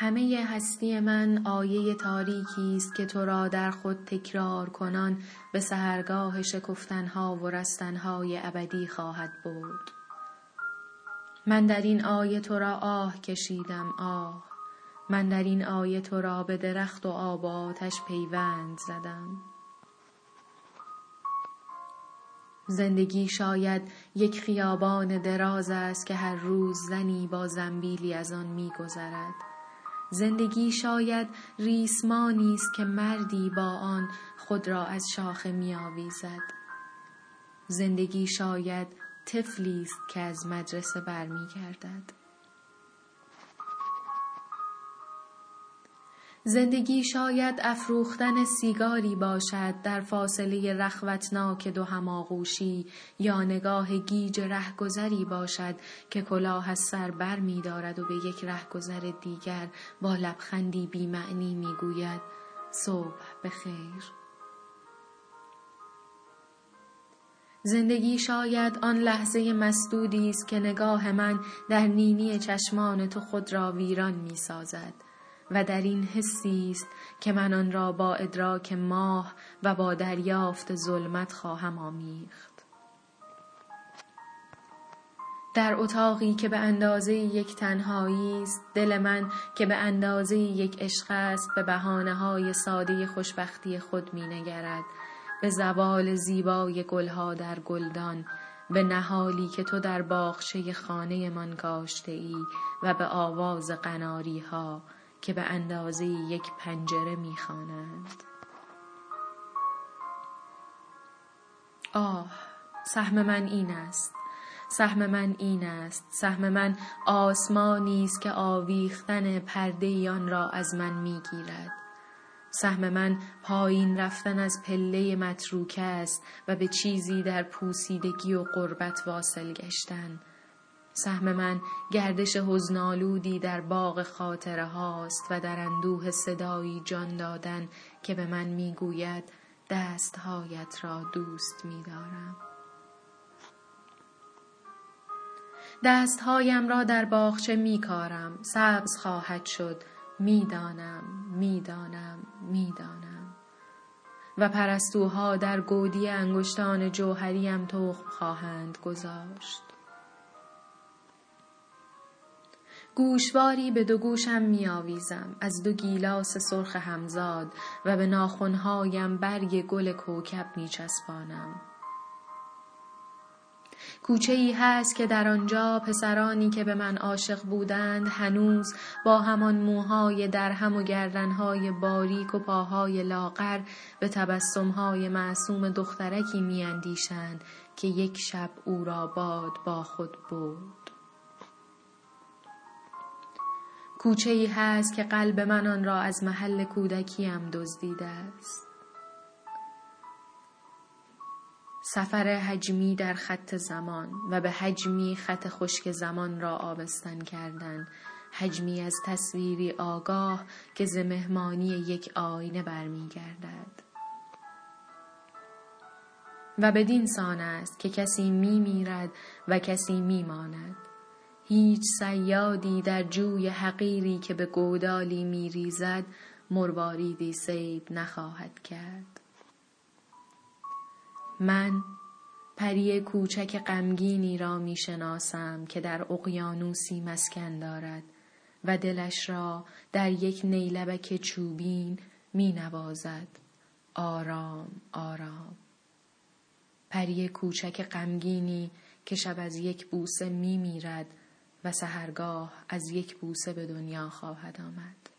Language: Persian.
همه هستی من آیه تاریکی است که تو را در خود تکرار کنان به سهرگاه شکفتنها و رستنهای ابدی خواهد برد. من در این آیه تو را آه کشیدم آه. من در این آیه تو را به درخت و آب و آتش پیوند زدم. زندگی شاید یک خیابان دراز است که هر روز زنی با زنبیلی از آن میگذرد. زندگی شاید ریسمانی است که مردی با آن خود را از شاخه میآویزد. زندگی شاید طفلی است که از مدرسه برمیگردد. زندگی شاید افروختن سیگاری باشد در فاصله رخوتناک دو هماغوشی یا نگاه گیج رهگذری باشد که کلاه از سر بر می دارد و به یک رهگذر دیگر با لبخندی بیمعنی می گوید. صبح بخیر. زندگی شاید آن لحظه مسدودی است که نگاه من در نینی چشمان تو خود را ویران می سازد. و در این حسی است که من آن را با ادراک ماه و با دریافت ظلمت خواهم آمیخت. در اتاقی که به اندازه یک تنهایی است دل من که به اندازه یک عشق است به بهانه های ساده خوشبختی خود می نگرد به زوال زیبای گلها در گلدان به نهالی که تو در باغچه خانه من کاشته ای و به آواز قناری ها که به اندازه یک پنجره می‌خوانند. آه سهم من این است. سهم من این است. سهم من آسمانی است که آویختن پرده آن را از من می‌گیرد. سهم من پایین رفتن از پله متروکه است و به چیزی در پوسیدگی و قربت واصل گشتن. سهم من گردش حزنالودی در باغ خاطره هاست و در اندوه صدایی جان دادن که به من می‌گوید دستهایت را دوست میدارم. دستهایم را در باغچه میکارم. سبز خواهد شد. می‌دانم می‌دانم می‌دانم. و پرستوها در گودی انگشتان جوهریم تخم خواهند گذاشت. گوشواری به دو گوشم می آویزم از دو گیلاس سرخ همزاد و به ناخونهایم برگ گل کوکب می چسبانم. کوچه ای هست که در آنجا پسرانی که به من عاشق بودند هنوز با همان موهای درهم و گردنهای باریک و پاهای لاغر به تبسمهای معصوم دخترکی میاندیشند که یک شب او را باد با خود بود. کوچه ای هست که قلب من آن را از محل کودکیم دزدیده است. سفر حجمی در خط زمان و به حجمی خط خشک زمان را آبستن کردن حجمی از تصویری آگاه که ز مهمانی یک آینه برمیگردد. و بدین سان است که کسی می میرد و کسی می ماند هیچ سیادی در جوی حقیری که به گودالی می ریزد مرواریدی سیب نخواهد کرد. من پری کوچک غمگینی را می شناسم که در اقیانوسی مسکن دارد و دلش را در یک نیلبک چوبین می نوازد آرام آرام. پری کوچک غمگینی که شب از یک بوسه می میرد و سهرگاه از یک بوسه به دنیا خواهد آمد.